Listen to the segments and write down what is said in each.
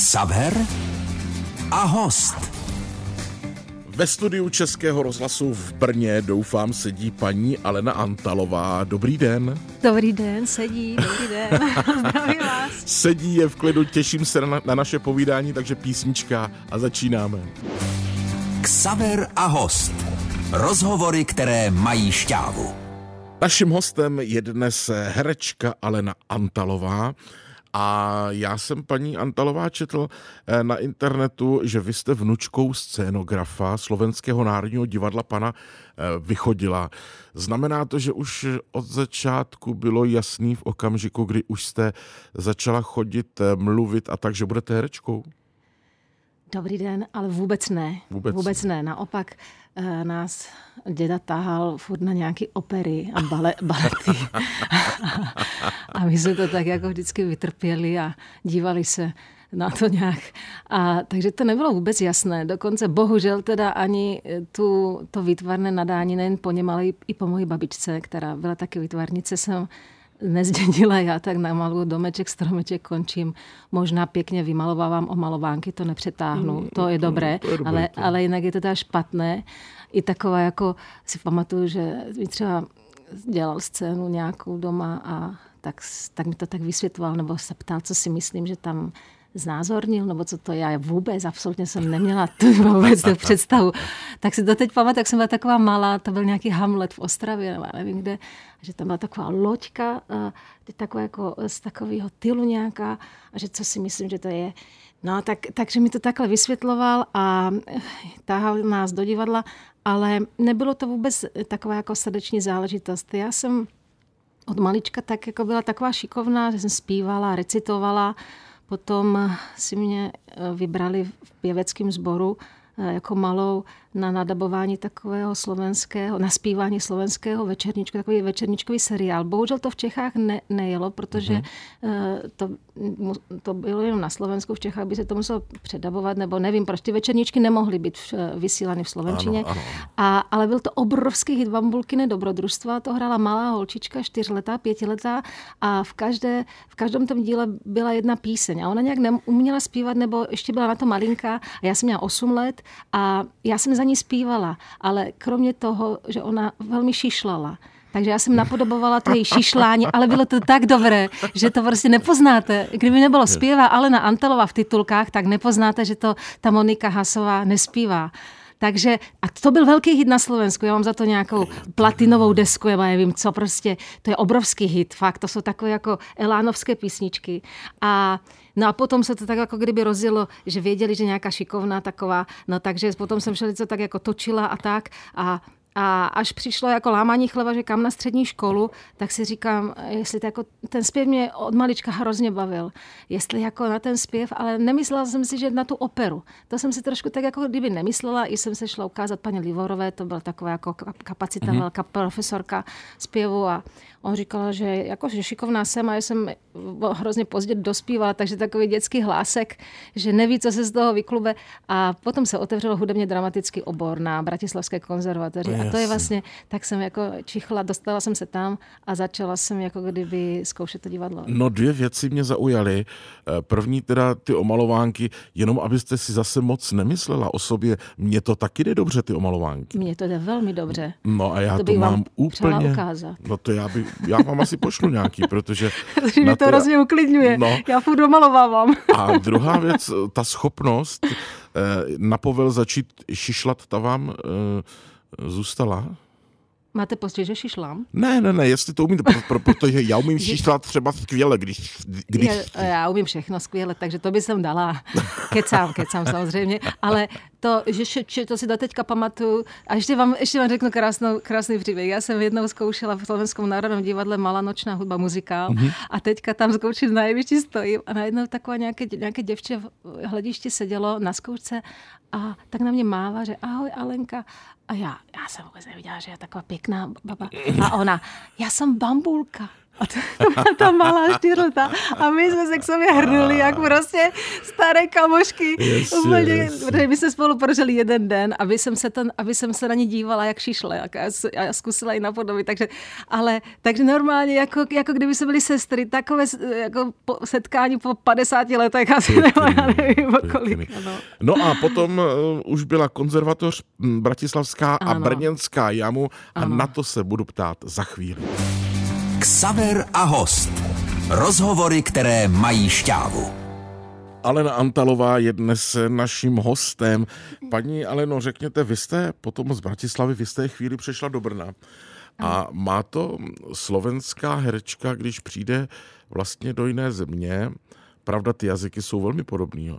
Xaver a host. Ve studiu Českého rozhlasu v Brně doufám sedí paní Alena Antalová. Dobrý den. Dobrý den, sedí, dobrý den. Zdravím vás. Sedí je v klidu, těším se na, na naše povídání, takže písnička a začínáme. Xaver a host. Rozhovory, které mají šťávu. Naším hostem je dnes herečka Alena Antalová. A já jsem paní Antalová četl eh, na internetu, že vy jste vnučkou scénografa Slovenského národního divadla pana eh, Vychodila. Znamená to, že už od začátku bylo jasný v okamžiku, kdy už jste začala chodit, eh, mluvit a tak, že budete herečkou? Dobrý den, ale vůbec ne. Vůbec, vůbec ne. Naopak nás děda tahal furt na nějaké opery a bale, balety. a my jsme to tak jako vždycky vytrpěli a dívali se na to nějak. A, takže to nebylo vůbec jasné. Dokonce bohužel teda ani tu, to výtvarné nadání nejen po něm, ale i, i po mojí babičce, která byla taky výtvarnice, jsem nezdědila já, tak namaluju domeček, stromeček, končím. Možná pěkně vymalovávám o malovánky, to nepřetáhnu, to je dobré, to je dobré ale, to. ale jinak je to teda špatné. I taková jako si pamatuju, že mi třeba dělal scénu nějakou doma a tak, tak mi to tak vysvětloval, nebo se ptal, co si myslím, že tam znázornil, nebo co to já vůbec, absolutně jsem neměla tu vůbec tu představu. Tak si to teď pamatuju, jak jsem byla taková malá, to byl nějaký Hamlet v Ostravě, nebo nevím kde, že tam byla taková loďka, taková jako z takového tylu nějaká, a že co si myslím, že to je. No, tak, takže mi to takhle vysvětloval a táhal nás do divadla, ale nebylo to vůbec taková jako srdeční záležitost. Já jsem od malička tak jako byla taková šikovná, že jsem zpívala, recitovala, Potom si mě vybrali v pěveckém sboru jako malou na nadabování takového slovenského, na zpívání slovenského večerničku, takový večerničkový seriál. Bohužel to v Čechách ne, nejelo, protože mm-hmm. to, to bylo jenom na Slovensku, v Čechách by se to muselo předabovat, nebo nevím, proč ty večerničky nemohly být vysílány v slovenčině. Ano, ano. A, ale byl to obrovský hit Bambulkine dobrodružstva, to hrála malá holčička, čtyřletá, pětiletá a v, každé, v každém tom díle byla jedna píseň a ona nějak neuměla zpívat, nebo ještě byla na to malinká a já jsem měla 8 let a já jsem za ní zpívala, ale kromě toho, že ona velmi šišlala, takže já jsem napodobovala to její šišlání, ale bylo to tak dobré, že to prostě nepoznáte. Kdyby nebylo zpěvá Alena Antelová v titulkách, tak nepoznáte, že to ta Monika Hasová nespívá. Takže, a to byl velký hit na Slovensku, já mám za to nějakou platinovou desku, já nevím co, prostě, to je obrovský hit, fakt, to jsou takové jako elánovské písničky. A No a potom se to tak jako kdyby rozjelo, že věděli, že nějaká šikovná taková, no takže potom jsem všelico tak jako točila a tak a a až přišlo jako lámání chleba, že kam na střední školu, tak si říkám, jestli to jako, ten zpěv mě od malička hrozně bavil. Jestli jako na ten zpěv, ale nemyslela jsem si, že na tu operu. To jsem si trošku tak jako kdyby nemyslela, i jsem se šla ukázat paní Livorové, to byla taková jako kapacita, mm-hmm. velká profesorka zpěvu a on říkal, že jako, že šikovná jsem a já jsem hrozně pozdě dospívala, takže takový dětský hlásek, že neví, co se z toho vyklube. A potom se otevřelo hudebně dramatický obor na Bratislavské konzervatoři. A to je vlastně, tak jsem jako čichla, dostala jsem se tam a začala jsem jako kdyby zkoušet to divadlo. No dvě věci mě zaujaly. První teda ty omalovánky, jenom abyste si zase moc nemyslela o sobě. Mně to taky jde dobře, ty omalovánky. Mně to jde velmi dobře. No a já to, to mám vám úplně... ukázat. No to já, by, já vám asi pošlu nějaký, protože... mě to hrozně uklidňuje. No. Já furt domalovávám. a druhá věc, ta schopnost eh, na povel začít šišlat, ta vám eh, zůstala? Máte pocit, že šišlám? Ne, ne, ne, jestli to umíte, pro, protože já umím šišlat třeba skvěle, když... když... Já, já umím všechno skvěle, takže to by jsem dala. Kecám, kecám samozřejmě, ale to, že, že to si do teďka pamatuju. A ještě vám, ještě vám řeknu krásnou, krásný příběh. Já jsem jednou zkoušela v Slovenskom národním divadle Malá nočná hudba muzikál mm-hmm. a teďka tam zkouším na jevišti stojím a najednou taková nějaké, nějaké děvče v hledišti sedělo na zkoušce a tak na mě mává, že ahoj Alenka. A já, já jsem vůbec neviděla, že je taková pěkná baba. A ona, já jsem bambulka. A to, to byla ta malá čtyřleta. A my jsme se k sobě hrnuli, jak prostě staré kamošky. Jasně, Úplně, jasně. protože my jsme spolu prožili jeden den, aby jsem se, ten, aby jsem se na ně dívala, jak šišle, jak já, já zkusila i napodobit. Takže, ale, takže normálně, jako, jako kdyby se byli sestry, takové jako po, setkání po 50 letech asi nebo já nevím, kolik. Ano. No a potom uh, už byla konzervatoř hm, Bratislavská a Ano. Brněnská jamu a na to se budu ptát za chvíli. Ksaver a host. Rozhovory, které mají šťávu. Alena Antalová je dnes naším hostem. Paní Aleno, řekněte, vy jste potom z Bratislavy, vy jste chvíli přešla do Brna. A má to slovenská herečka, když přijde vlastně do jiné země, pravda, ty jazyky jsou velmi podobný, jo,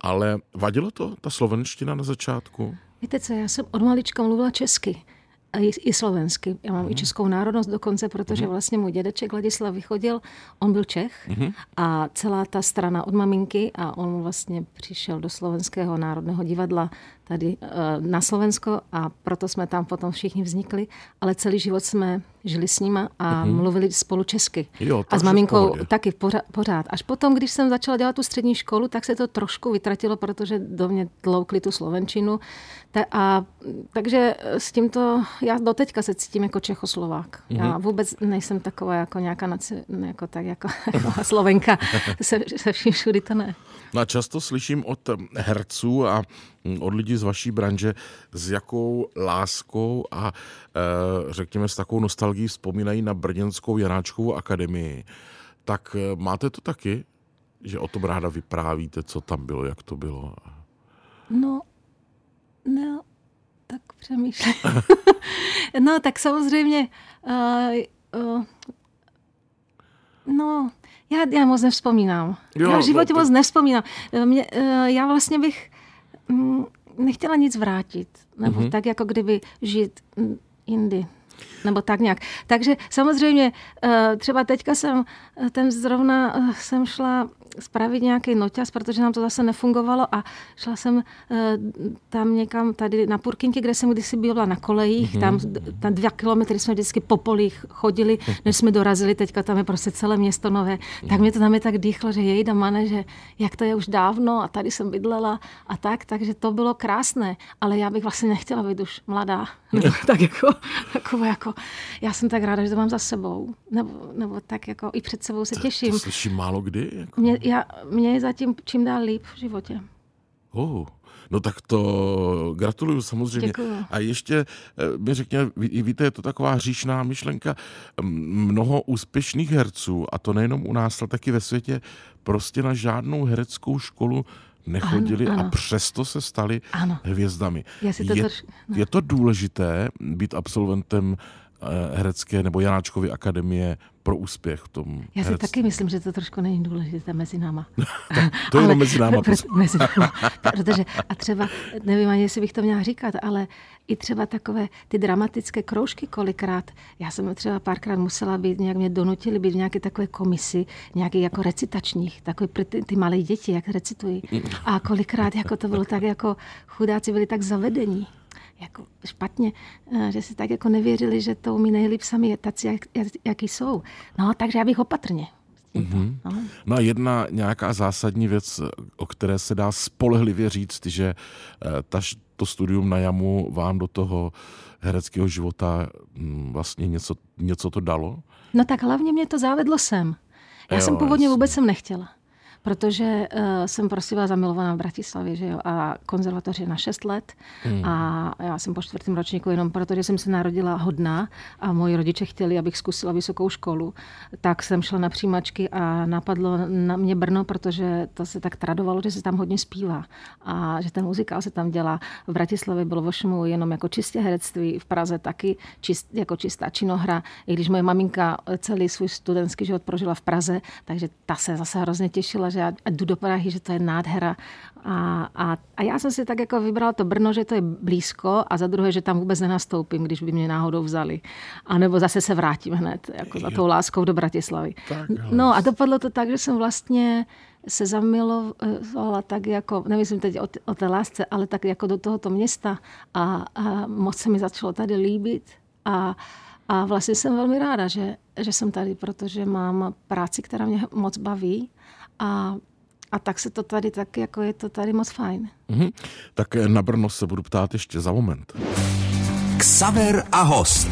ale vadilo to, ta slovenština na začátku? Víte co, já jsem od malička mluvila česky. A i, i slovensky. Já mám i českou národnost dokonce, protože vlastně můj dědeček Ladislav vychodil, on byl Čech. A celá ta strana od maminky a on vlastně přišel do Slovenského národného divadla tady eh, na Slovensko a proto jsme tam potom všichni vznikli, ale celý život jsme žili s nima a mluvili spolu česky. Jo, a s maminkou pohodě. taky pořád, pořád. Až potom, když jsem začala dělat tu střední školu, tak se to trošku vytratilo, protože do mě tloukli tu slovenčinu. Ta, a, takže s tímto, já doteďka se cítím jako Čechoslovák. Mm-hmm. Já vůbec nejsem taková jako nějaká naci, jako tak jako, jako Slovenka. se, se vším všudy to ne. No a často slyším od herců a mm, od lidí z vaší branže, s jakou láskou a e, řekněme s takovou nostalgií vzpomínají na Brněnskou Janáčkovou akademii. Tak e, máte to taky? Že o tom ráda vyprávíte, co tam bylo, jak to bylo? No, no, tak přemýšlím. no, tak samozřejmě, uh, uh, no, já, já moc nevzpomínám. Jo, já v životě no, moc tak- nevzpomínám. Eh, Mě, uh, já vlastně bych mm, nechtěla nic vrátit, nebo Mhm. mm-hmm. tak jako kdyby žít jindy. Nebo tak nějak. Takže samozřejmě eh, třeba teďka jsem eh, ten zrovna eh, jsem šla spravit nějaký noťaz, protože nám to zase nefungovalo a šla jsem eh, tam někam tady na Purkinky, kde jsem kdysi byla na kolejích, Mhm. tam, tam dva kilometry jsme vždycky po polích chodili, než jsme dorazili, teďka tam je prostě celé město nové, tak mě to tam je tak dýchlo, že jejda mane, že jak to je už dávno a tady jsem bydlela a tak, takže to bylo krásné, ale já bych vlastně nechtěla být už mladá, nebo tak jako, jako, jako, já jsem tak ráda, že to mám za sebou, nebo, nebo tak jako i před sebou se těším. To slyším málo kdy. Jako. Mě, já, mě je zatím čím dál líp v životě. Oh. No tak to gratuluju samozřejmě. Děkuju. A ještě eh, mi řekně, ví- víte, je to taková hříšná myšlenka, mnoho úspěšných herců, a to nejenom u nás, ale taky ve světě, prostě na žádnou hereckou školu nechodili Ano, a ano. přesto se stali Ano. hvězdami. Já si to je, troš- no. je to důležité být absolventem herecké nebo Janáčkovy akademie pro úspěch v tom Já si herectví? taky myslím, že to trošku není důležité mezi náma. to je jenom mezi náma, mezi náma. Protože, a třeba, nevím ani, jestli bych to měla říkat, ale i třeba takové ty dramatické kroužky kolikrát. Já jsem třeba párkrát musela být, nějak mě donutili být v nějaké takové komisi, nějaký jako recitačních, takové pro ty, ty malé děti, jak recitují. A kolikrát jako to bylo tak, jako chudáci byli tak zavedení jako špatně, eh, že si tak jako nevěřili, že to umí nejlíp sami taci, jak, jak, jaký jsou. No, takže já bych opatrně. Mm-hmm. No. No a jedna nějaká zásadní věc, o které se dá spolehlivě říct, že eh, ta, to studium na jamu vám do toho hereckého života mm, vlastně něco, něco to dalo? no tak hlavně mě to závedlo sem. Já Jo, jsem původně jasně. vůbec jsem nechtěla. Protože uh, jsem prostě byla zamilovaná v Bratislavě, že jo, a konzervatoř je na 6 let hmm. a já jsem po čtvrtém ročníku jenom protože jsem se narodila hodná a moji rodiče chtěli, abych zkusila vysokou školu, tak jsem šla na přijímačky a napadlo na mě Brno, protože to se tak tradovalo, že se tam hodně zpívá a že ten muzikál se tam dělá. V Bratislavě bylo vošmu jenom jako čistě herectví, v Praze taky čist, jako čistá činohra, i když moje maminka celý svůj studentský život prožila v Praze, takže ta se zase hrozně těšila, že já jdu do Prahy, že to je nádhera. A, a, a já jsem si tak jako vybrala to Brno, že to je blízko a za druhé, že tam vůbec nenastoupím, když by mě náhodou vzali. A nebo zase se vrátím hned, jako za tou láskou do Bratislavy. No a dopadlo to tak, že jsem vlastně se zamilovala tak jako, nemyslím teď o, t- o té lásce, ale tak jako do tohoto města a, a moc se mi začalo tady líbit a, A vlastně jsem velmi ráda, že, že jsem tady, protože mám práci, která mě moc baví a a tak se to tady tak, jako je to tady moc fajn. Mm-hmm. Tak na Brno se budu ptát ještě za moment. Ksaver a host.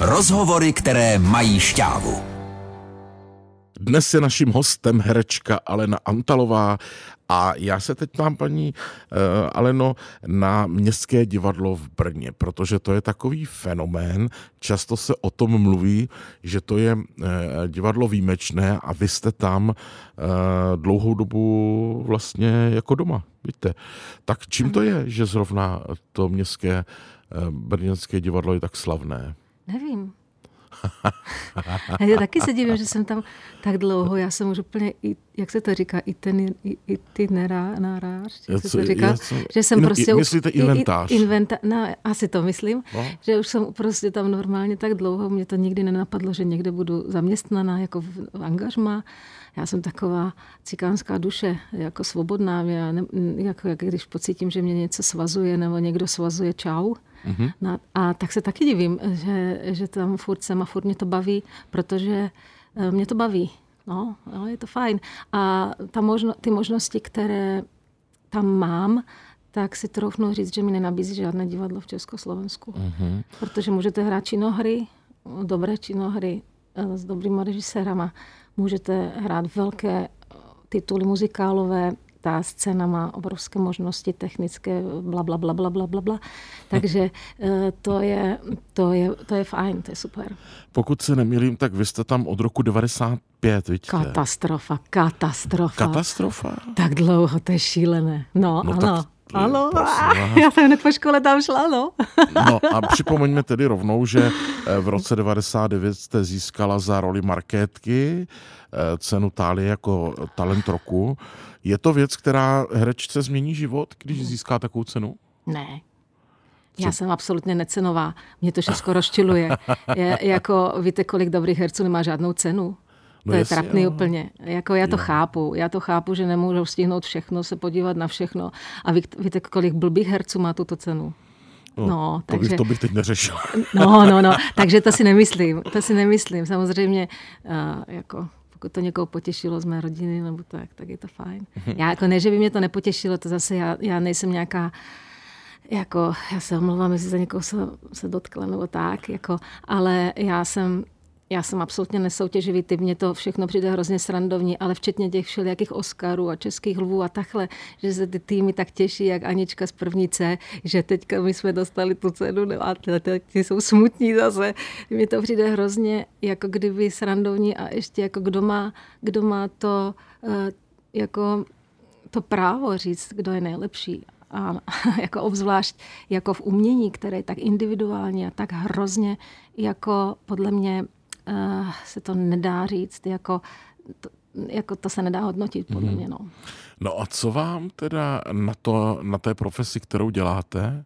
Rozhovory, které mají šťávu. Dnes je naším hostem herečka Alena Antalová a já se teď mám, paní uh, Aleno, na Městské divadlo v Brně, protože to je takový fenomén. Často se o tom mluví, že to je uh, divadlo výjimečné a vy jste tam uh, dlouhou dobu vlastně jako doma, víte. Tak čím to je, že zrovna to Městské uh, brněnské divadlo je tak slavné? Nevím. Já taky se divím, že jsem tam tak dlouho, já jsem už úplně, jak se to říká, i ten, i, i ty nerá, náráž, jak se to říká, co, že jsem in, prostě... Myslíte inventář? Inventa, no, asi to myslím, no. že už jsem prostě tam normálně tak dlouho, mě to nikdy nenapadlo, že někde budu zaměstnaná jako v, v angažma. Já jsem taková cikánská duše, jako svobodná, já ne, jako, jak když pocítím, že mě něco svazuje nebo někdo svazuje čau, Mm-hmm. No, a tak se taky divím, že, že tam furt jsem a furt mě to baví, protože eh, mě to baví. No, no je to fajn. A ta možno, ty možnosti, které tam mám, tak si troufnu říct, že mi nenabízí žádné divadlo v Československu. Mm-hmm. Protože můžete hrát činohry, dobré činohry eh, s dobrými režisérama, můžete hrát velké tituly muzikálové, ta scéna má obrovské možnosti technické, bla, bla, bla, bla, bla, bla, bla. Takže eh, to je, to, je, to je fajn, to je super. Pokud se nemýlím, tak vy jste tam od roku 95, vidíte? Katastrofa, katastrofa. Katastrofa? Tak dlouho, to je šílené. No, no ano. Ano, já jsem hned po škole tam šla, no. no a připomeňme tedy rovnou, že eh, v roce 99 jste získala za roli Markétky eh, cenu Tálie jako talent roku. Je to věc, která herečce změní život, když získá takovou cenu? Ne, já jsem absolutně necenová. Mě to všechno rozčiluje. Je, jako, víte, kolik dobrých herců nemá žádnou cenu? No to je trapný jo. úplně. Jako já to jo. chápu. Já to chápu, že nemůžou stihnout všechno, se podívat na všechno. A ví, víte, kolik blbých herců má tuto cenu? No, no to, takže, bych, to bych teď neřešil. No, no, no. Takže to si nemyslím. To si nemyslím. Samozřejmě, uh, jako pokud to někoho potěšilo z mé rodiny nebo tak, tak je to fajn. Mhm. Já jako ne, že by mě to nepotěšilo, to zase já, já nejsem nějaká jako, já se omlouvám, jestli za někoho se, se dotkla nebo tak, jako, ale já jsem já jsem absolutně nesoutěživý typ, mně to všechno přijde hrozně srandovní, ale včetně těch všelijakých Oscarů a českých lvů a takhle, že se ty týmy tak těší, jak Anička z první C, že teďka my jsme dostali tu cenu no a ty jsou smutní zase. Mně to přijde hrozně jako kdyby srandovní a ještě jako kdo má, kdo má to eh, jako to právo říct, kdo je nejlepší a jako obzvlášť jako v umění, které je tak individuální a tak hrozně jako podle mě uh, se to nedá říct, jako to, jako to se nedá hodnotit, podle mm. mě. No. no a co vám teda na, to, na té profesi, kterou děláte,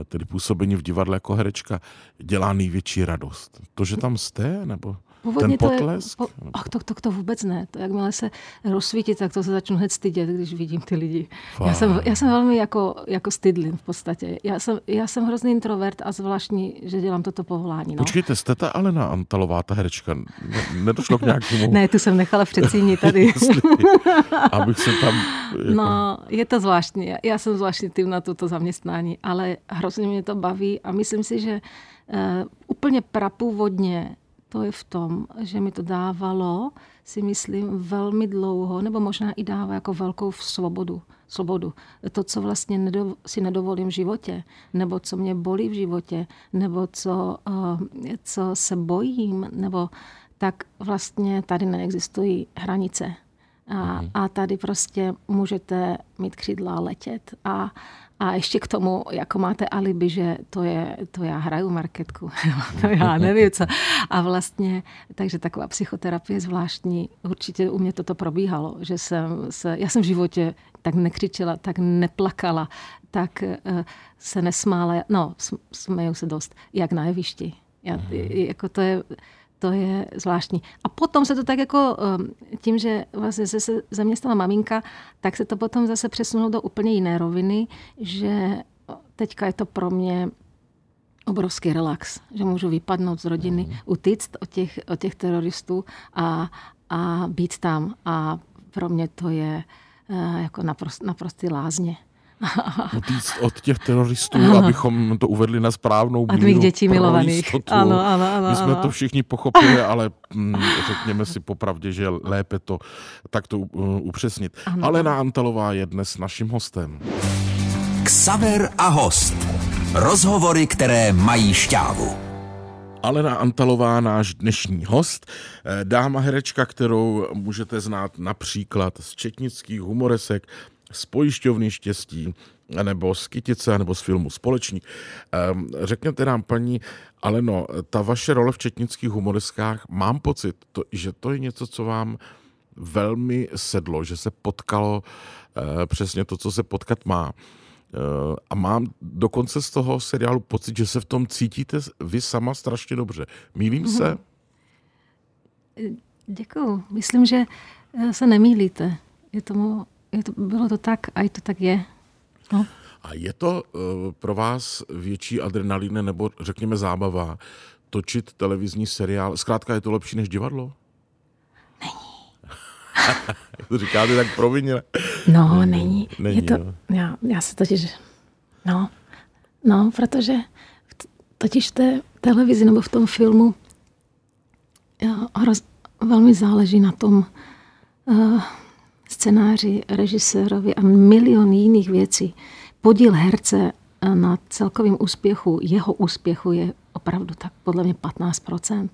eh, tedy působení v divadle jako herečka, dělá největší radost? To, že tam jste, nebo Původně Ten potlesk? To je, po, ach, to, to, to vůbec ne. To jakmile se rozsvítí, tak to se začnu hned stydět, když vidím ty lidi. Já jsem, já jsem velmi jako, jako stydlin v podstatě. Já jsem, já jsem hrozný introvert a zvláštní, že dělám toto povolání. No. Počkejte, jste ta Alena Antalová, ta herečka. Ne, nedošlo k nějakému... ne, tu jsem nechala předsíní tady. abych se tam... Jako... No, je to zvláštní. Já jsem zvláštní tým na toto zaměstnání, ale hrozně mě to baví a myslím si, že uh, úplně prapůvodně to je v tom, že mi to dávalo, si myslím, velmi dlouho, nebo možná i dává jako velkou svobodu. svobodu. To, co vlastně nedo, si nedovolím v životě, nebo co mě bolí v životě, nebo co, uh, co se bojím, nebo tak vlastně tady neexistují hranice. A, mhm. a tady prostě můžete mít křídla a letět. A, ještě k tomu, jako máte alibi, že to je, to já hraju marketku, to já nevím co. A vlastně, takže taková psychoterapie zvláštní, určitě u mě toto probíhalo, že jsem se, já jsem v životě tak nekřičela, tak neplakala, tak uh, se nesmála, no, směju se dost, jak na jevišti. Já, mhm. jako to je, to je zvláštní. A potom se to tak jako um, tím, že vlastně se ze mě stala maminka, tak se to potom zase přesunulo do úplně jiné roviny, že teďka je to pro mě obrovský relax, že můžu vypadnout z rodiny, mm. utíct od těch, od těch teroristů a, a být tam. A pro mě to je uh, jako naprost, naprostý lázně. Utíct od těch teroristů, ano. abychom to uvedli na správnou míru. A tvých dětí milovaných. Ano, ano, ano, My jsme ano. to všichni pochopili, ale mm, řekněme si popravdě, že lépe to takto uh, upřesnit. Ano. Alena Antalová je dnes naším hostem. Ksaver a host. Rozhovory, které mají šťávu. Alena Antalová, náš dnešní host, eh, dáma herečka, kterou můžete znát například z četnických humoresek, z pojišťovny štěstí, nebo z Kytice, nebo z filmu Společník. Ehm, řekněte nám, paní Aleno, ta vaše role v četnických humoreskách, mám pocit, že to je něco, co vám velmi sedlo, že se potkalo eh, přesně to, co se potkat má. Eh, a mám dokonce z toho seriálu pocit, že se v tom cítíte vy sama strašně dobře. Mýlím se? Děkuju. Myslím, že eh, se nemýlíte. Je tomu, je to, bylo to tak a i to tak je. No. A je to uh, pro vás větší adrenalin nebo řekněme zábava točit televizní seriál? Zkrátka je to lepší než divadlo? to říkáte tak provinně. No, není. není je to, jo. já, já se totiž, no, no, protože totiž v té televizi nebo v tom filmu jo, hroz, velmi záleží na tom uh, scénáři, režisérovi a milion jiných věcí. Podíl herce eh, na celkovém úspěchu, jeho úspěchu je opravdu tak podle mě 15%.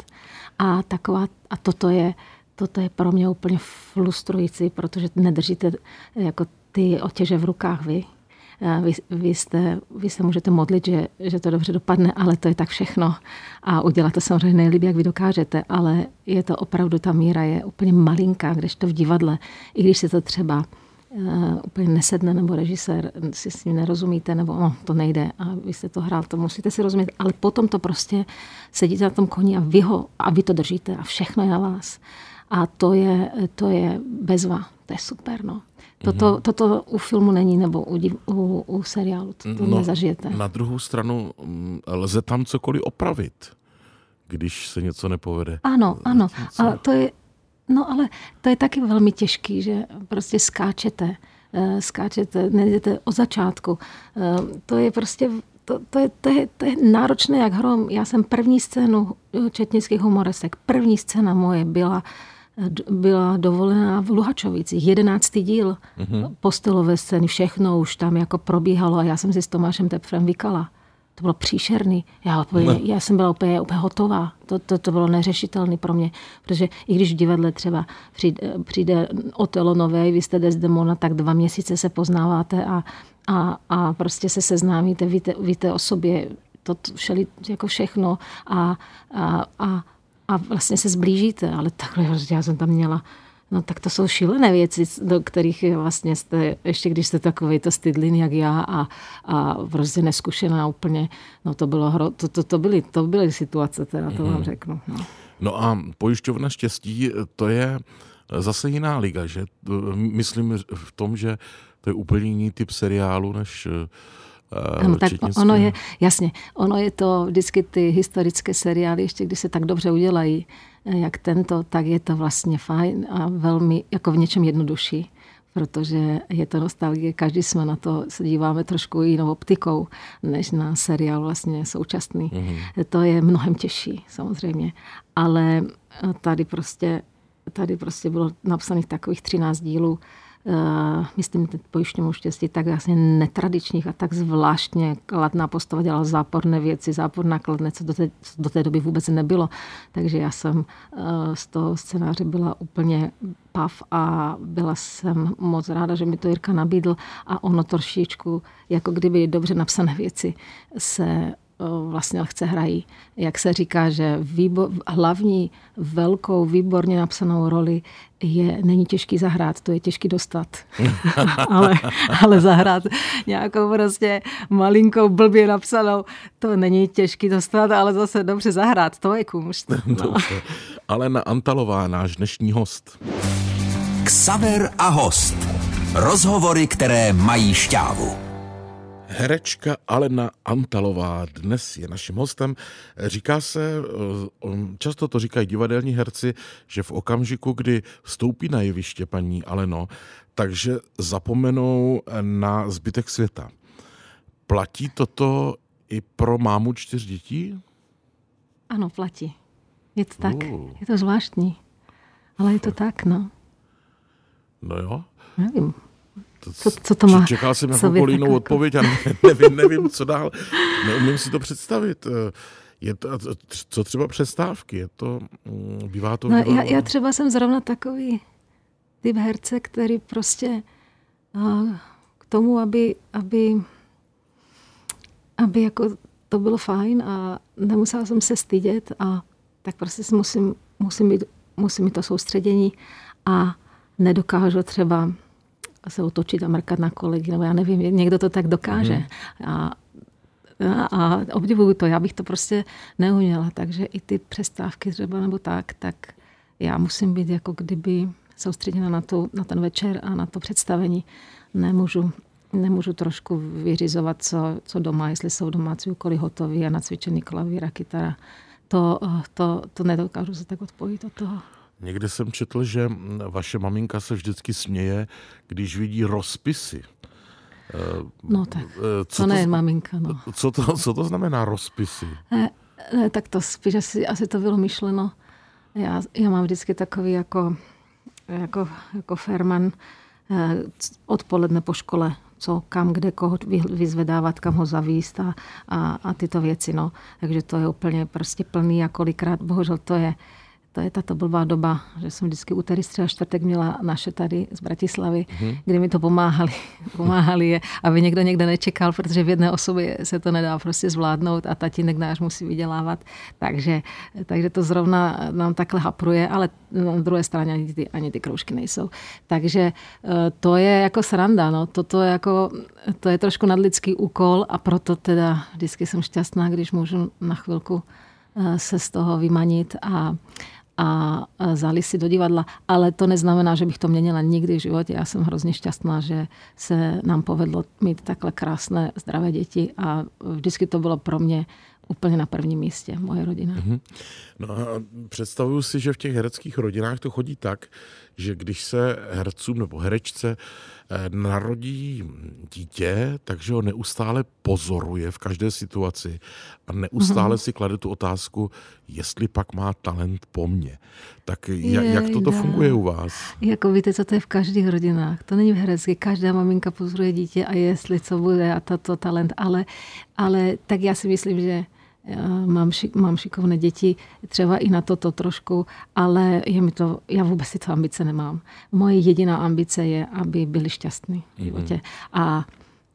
A, taková, a toto je toto je pro mě úplně frustrující, protože nedržíte jako ty otěže v rukách vy. Vy, vy, jste, vy se můžete modlit, že, že to dobře dopadne, ale to je tak všechno. A udělat to samozřejmě nejlíp, jak vy dokážete, ale je to opravdu, ta míra je úplně malinká, když to v divadle, i když se to třeba uh, úplně nesedne, nebo režisér si s ním nerozumíte, nebo no, to nejde a vy jste to hrál, to musíte si rozumět, ale potom to prostě sedíte na tom koni a vy, ho, a vy to držíte a všechno je na vás. A to je, to je bezva. To je super, no. Toto, mm-hmm. toto u filmu není, nebo u, u, u seriálu. To, to no, nezažijete. Na druhou stranu mm, lze tam cokoliv opravit, když se něco nepovede. Ano, ano. A to je, no ale to je taky velmi těžký, že prostě skáčete, eh, skáčete, nejdete od začátku. Eh, to je prostě to, to, je, to, je, to je náročné jak hrom. Já jsem první scénu četnických humoresek, první scéna moje byla byla dovolená v Luhačovicích, jedenáctý díl, mm-hmm. postelové scény, všechno už tam jako probíhalo a já jsem si s Tomášem Tepfrem vykala. To bylo příšerný. Já, úplně, no. já jsem byla úplně, úplně hotová. To, to, to bylo neřešitelné pro mě. Protože i když v divadle třeba přijde, přijde Otelo nové, vy jste Desdemona, tak dva měsíce se poznáváte a, a, a prostě se seznámíte, víte, víte o sobě to, to všeli, jako všechno a, a, a a vlastně se zblížíte, ale takhle já jsem tam měla No tak to jsou šílené věci, do kterých vlastně jste, ještě když jste takový to stydlin jak já a, a prostě neskušená úplně, no to bylo hro, to, to, to, byly, to byly situace, teda to vám mhm. řeknu. No. no a pojišťovna štěstí, to je zase jiná liga, že? Myslím v tom, že to je úplně jiný typ seriálu, než ano, tak ono je, jasně, ono je to vždycky ty historické seriály, ještě když se tak dobře udělají, eh, jak tento, tak je to vlastně fajn a velmi jako v něčem jednodušší, protože je to nostalgie, každý jsme na to se díváme trošku jinou optikou, než na seriál vlastně současný. Mm-hmm. To je mnohem těžší, samozřejmě, ale eh, tady prostě, tady prostě bylo napsaných takových 13 dílů, myslím, teď pojišťovnou štěstí, tak vlastně netradičních a tak zvláštně kladná postava dělala záporné věci, záporná kladné, co do té, do té doby vůbec nebylo. Takže já jsem uh, z toho scénáře byla úplně pav a byla jsem moc ráda, že mi to Jirka nabídl a ono trošičku, jako kdyby dobře napsané věci se vlastně lehce hrají. Jak se říká, že výbo- hlavní velkou, výborně napsanou roli je, není těžký zahrát, to je těžký dostat. ale, ale zahrát nějakou prostě malinkou blbě napsanou, to není těžký dostat, ale zase dobře zahrát, to je kumšt. No. Alena Antalová, náš dnešní host. Ksaver a host. Rozhovory, které mají šťávu. Herečka Alena Antalová dnes je naším hostem. Říká se, eh, často to říkají divadelní herci, že v okamžiku, kdy vstoupí na jeviště paní Aleno, takže zapomenou na zbytek světa. Platí toto i pro mámu čtyř dětí? Ano, platí. Je to tak. Uh. Je to zvláštní. Ale je to tak, no. No jo. Nevím. To, co, co to má? Čekal jsem nějakou jinou odpověď a nevím, nevím, co dál. Neumím si to představit. Je to, co třeba přestávky? Je to, mm, bývá to... No, já, já třeba jsem zrovna takový typ herce, který prostě k tomu, aby, aby, aby jako to bylo fajn a nemusela jsem se stydět a tak prostě musím, musím, být, musím mít to soustředění a nedokážu třeba se otočit a mrkat na kolegy, nebo já nevím, někdo to tak dokáže. Mm-hmm. A, a obdivuju to, já bych to prostě neuměla, takže i ty přestávky třeba nebo tak, tak já musím být jako kdyby soustředěna na, tu, na ten večer a na to představení. Nemůžu, nemůžu trošku vyřizovat, co, co doma, jestli jsou domácí úkoly hotové a nacvičený klavír a kytara. To, to, to nedokážu se tak odpojit od toho. Někde jsem četl, že vaše maminka se vždycky směje, když vidí rozpisy. Eh, no tak, eh, co to, to ne maminka, no. Co to, co to znamená rozpisy? Ne, ne, tak to spíš asi, asi to bylo myšleno. Já, já mám vždycky takový jako, jako, jako Ferman eh, odpoledne po škole, co kam, kde koho vyzvedávat, kam ho zavíst a, a, a tyto věci. No. Takže to je úplně prostě plný a kolikrát, bohužel to je to je tato blbá doba, že jsem vždycky úterý, středa, čtvrtek měla naše tady z Bratislavy, mm-hmm. kde mi to pomáhali, pomáhali je, aby někdo někde nečekal, protože v jedné osobě se to nedá prostě zvládnout a tatínek náš musí vydělávat. Takže, takže to zrovna nám takhle hapruje, ale na druhé straně ani ty, ani ty kroužky nejsou. Takže eh, to je jako sranda, no. Toto je jako, to je trošku nadlidský úkol a proto teda vždycky jsem šťastná, když můžu na chvilku eh, se z toho vymanit a a zali si do divadla. Ale to neznamená, že bych to měnila nikdy v životě. Já jsem hrozně šťastná, že se nám povedlo mít takhle krásné, zdravé děti a vždycky to bylo pro mě úplně na prvním místě, moje rodina. Mm-hmm. No a představuju si, že v těch hereckých rodinách to chodí tak, že když se hercům nebo herečce eh, narodí dítě, takže ho neustále pozoruje v každé situaci a neustále mm-hmm. si klade tu otázku, jestli pak má talent po mně. Tak jak, jak toto funguje u vás? Jako víte, co to je v každých rodinách. To není v herecky. Každá maminka pozoruje dítě a jestli co bude a toto talent. Ale, ale tak já si myslím, že mám, šik, mám šikovné děti, třeba i na toto trošku, ale je mi to, já vůbec si to ambice nemám. Moje jediná ambice je, aby byli šťastní v životě. Mm-hmm. A,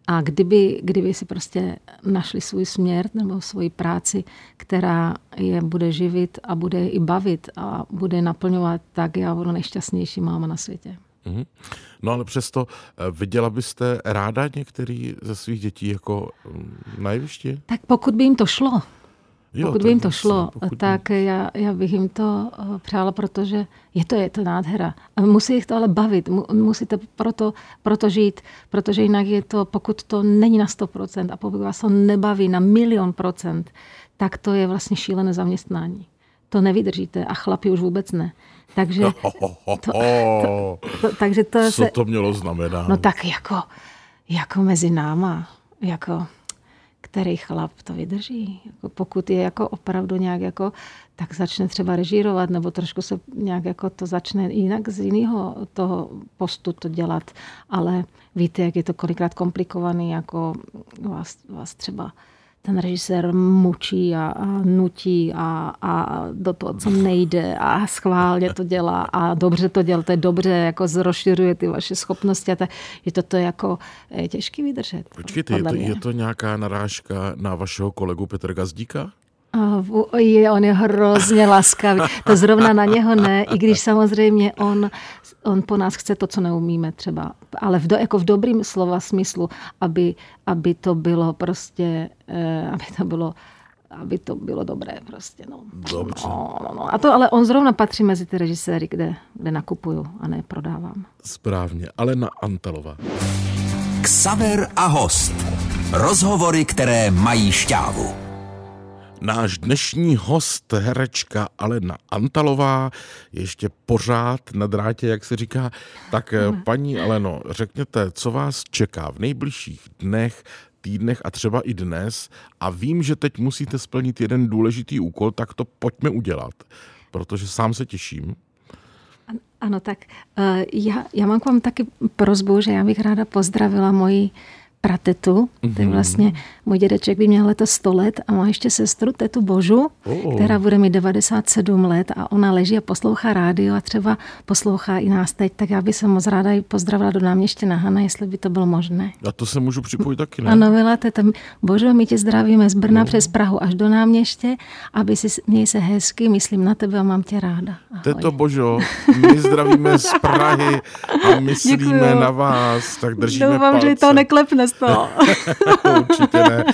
a kdyby, kdyby si prostě našli svůj směr nebo svoji práci, která je bude živit a bude i bavit a bude naplňovat, tak já budu nejšťastnější máma na světě. Mm-hmm. No ale přesto eh, viděla byste ráda některý ze svých dětí jako mm, na jevišti? Tak pokud by jim to šlo, Jo, pokud by jim to šlo, pokud tak já, já bych jim to eh, přála, protože je to, je to nádhera. Musí jich to ale bavit, musíte proto, proto žít, protože jinak je to, pokud to není na 100% a pokud vás to nebaví na milion procent, tak to je vlastně šílené zaměstnání. To nevydržíte a chlapi už vůbec ne. Takže to, to, to, takže to Co se, to mělo znamenat? No tak jako, jako mezi náma, jako který chlap to vydrží. Jako pokud je jako opravdu nějak jako, tak začne třeba režírovat, nebo trošku se nějak jako to začne jinak z jiného toho postu to dělat. Ale víte, jak je to kolikrát komplikovaný, jako vás, vás třeba ten režisér mučí a, a nutí a, a do toho, co nejde a schválně to dělá a dobře to dělá, to je dobře, jako zrozšiřuje ty vaše schopnosti a tak, je to to jako je těžký vydržet. Počkejte, je to, je to nějaká narážka na vašeho kolegu Petra Gazdíka? Je, on je hrozně laskavý. To zrovna na něho ne, i když samozřejmě on, on po nás chce to, co neumíme třeba. Ale v, do, jako v dobrým slova smyslu, aby, aby to bylo prostě, eh, aby to bylo aby to bylo dobré prostě. No. Dobře. No, no, no. A to ale on zrovna patří mezi ty režiséry, kde, kde nakupuju a ne prodávám. Správně. Ale na Antalová. Ksaver a host. Rozhovory, které mají šťávu. Náš dnešní host, herečka Alena Antalová, ještě pořád na drátě, jak se říká. Tak eh, paní Aleno, řekněte, co vás čeká v nejbližších dnech, týdnech a třeba i dnes a vím, že teď musíte splnit jeden důležitý úkol, tak to pojďme udělat, protože sám se těším. Ano, tak uh, já, já mám k vám taky prozbu, že já bych ráda pozdravila moji pratetu. Mm-hmm. To je vlastně, můj dědeček by měl letos 100 let a má ještě sestru, tetu Božu, oh. která bude mít 97 let a ona leží a poslouchá rádio a třeba poslouchá i nás teď, tak já bych se moc ráda i pozdravila do náměště na Hana, jestli by to bylo možné. A to se můžu připojit taky, ne? Ano, Vilate, tam, Božo, my tě zdravíme z Brna oh. přes Prahu až do náměště, aby si měj se hezky, myslím na tebe a mám tě ráda. Ahoj. Teto Božo, my zdravíme z Prahy a myslíme Děkuju. na vás, tak držíme Doufám, palce. že to neklepne to. Určitě ne.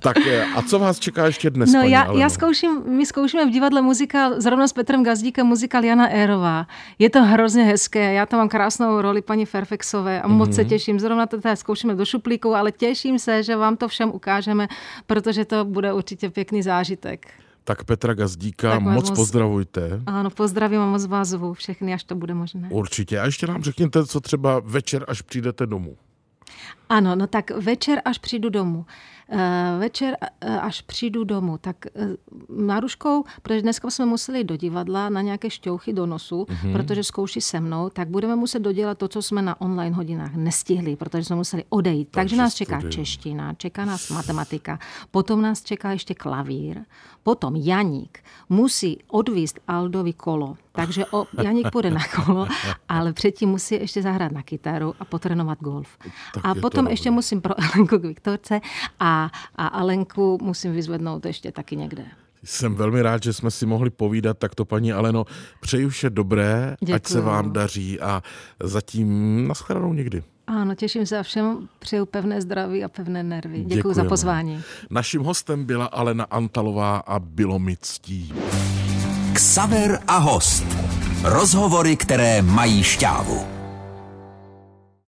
Tak a co vás čeká ještě dnes, No paní já, Aleno? já zkouším, my zkoušíme v divadle muzikál, zrovna s Petrem Gazdíkem, muzikál Jana Érová. Je to hrozně hezké, já tam mám krásnou roli paní Ferfexové a moc mm-hmm. se mhm. těším. Zrovna to tady zkoušíme do šuplíku, ale těším se, že vám to všem ukážeme, protože to bude určitě pěkný zážitek. Tak Petra Gazdíka tak moc, moc pozdravujte. Ano, pozdravím a moc vás zvu všechny, až to bude možné. Určitě. A ještě nám řekněte, co třeba večer, až přijdete domů. Ano, no tak večer, až přijdu domů. Eh, večer, eh, až přijdu domů, tak eh, Maruškou, protože dneska jsme museli do divadla na nějaké šťouchy do nosu, mm-hmm. protože zkouší se mnou, tak budeme muset dodělat to, co jsme na online hodinách nestihli, protože jsme museli odejít. Takže, Takže nás čeká studium. čeština, čeká nás matematika, potom nás čeká ještě klavír, potom Janík musí odvíst Aldovi kolo, takže o, Janík půjde na kolo, ale předtím musí ještě zahrát na kytaru a potrénovat golf. Tak a potom ještě musím pro Elenku k Viktorce a a, Alenku musím vyzvednout ještě taky někde. Jsem velmi rád, že jsme si mohli povídat takto, paní Aleno. Přeju vše dobré, Děkuju. ať se vám daří a zatím naschledanou někdy. Ano, těším se a všem přeju pevné zdraví a pevné nervy. Děkuji za pozvání. Naším hostem byla Alena Antalová a bylo mi ctí. Ksaver a host. Rozhovory, které mají šťávu.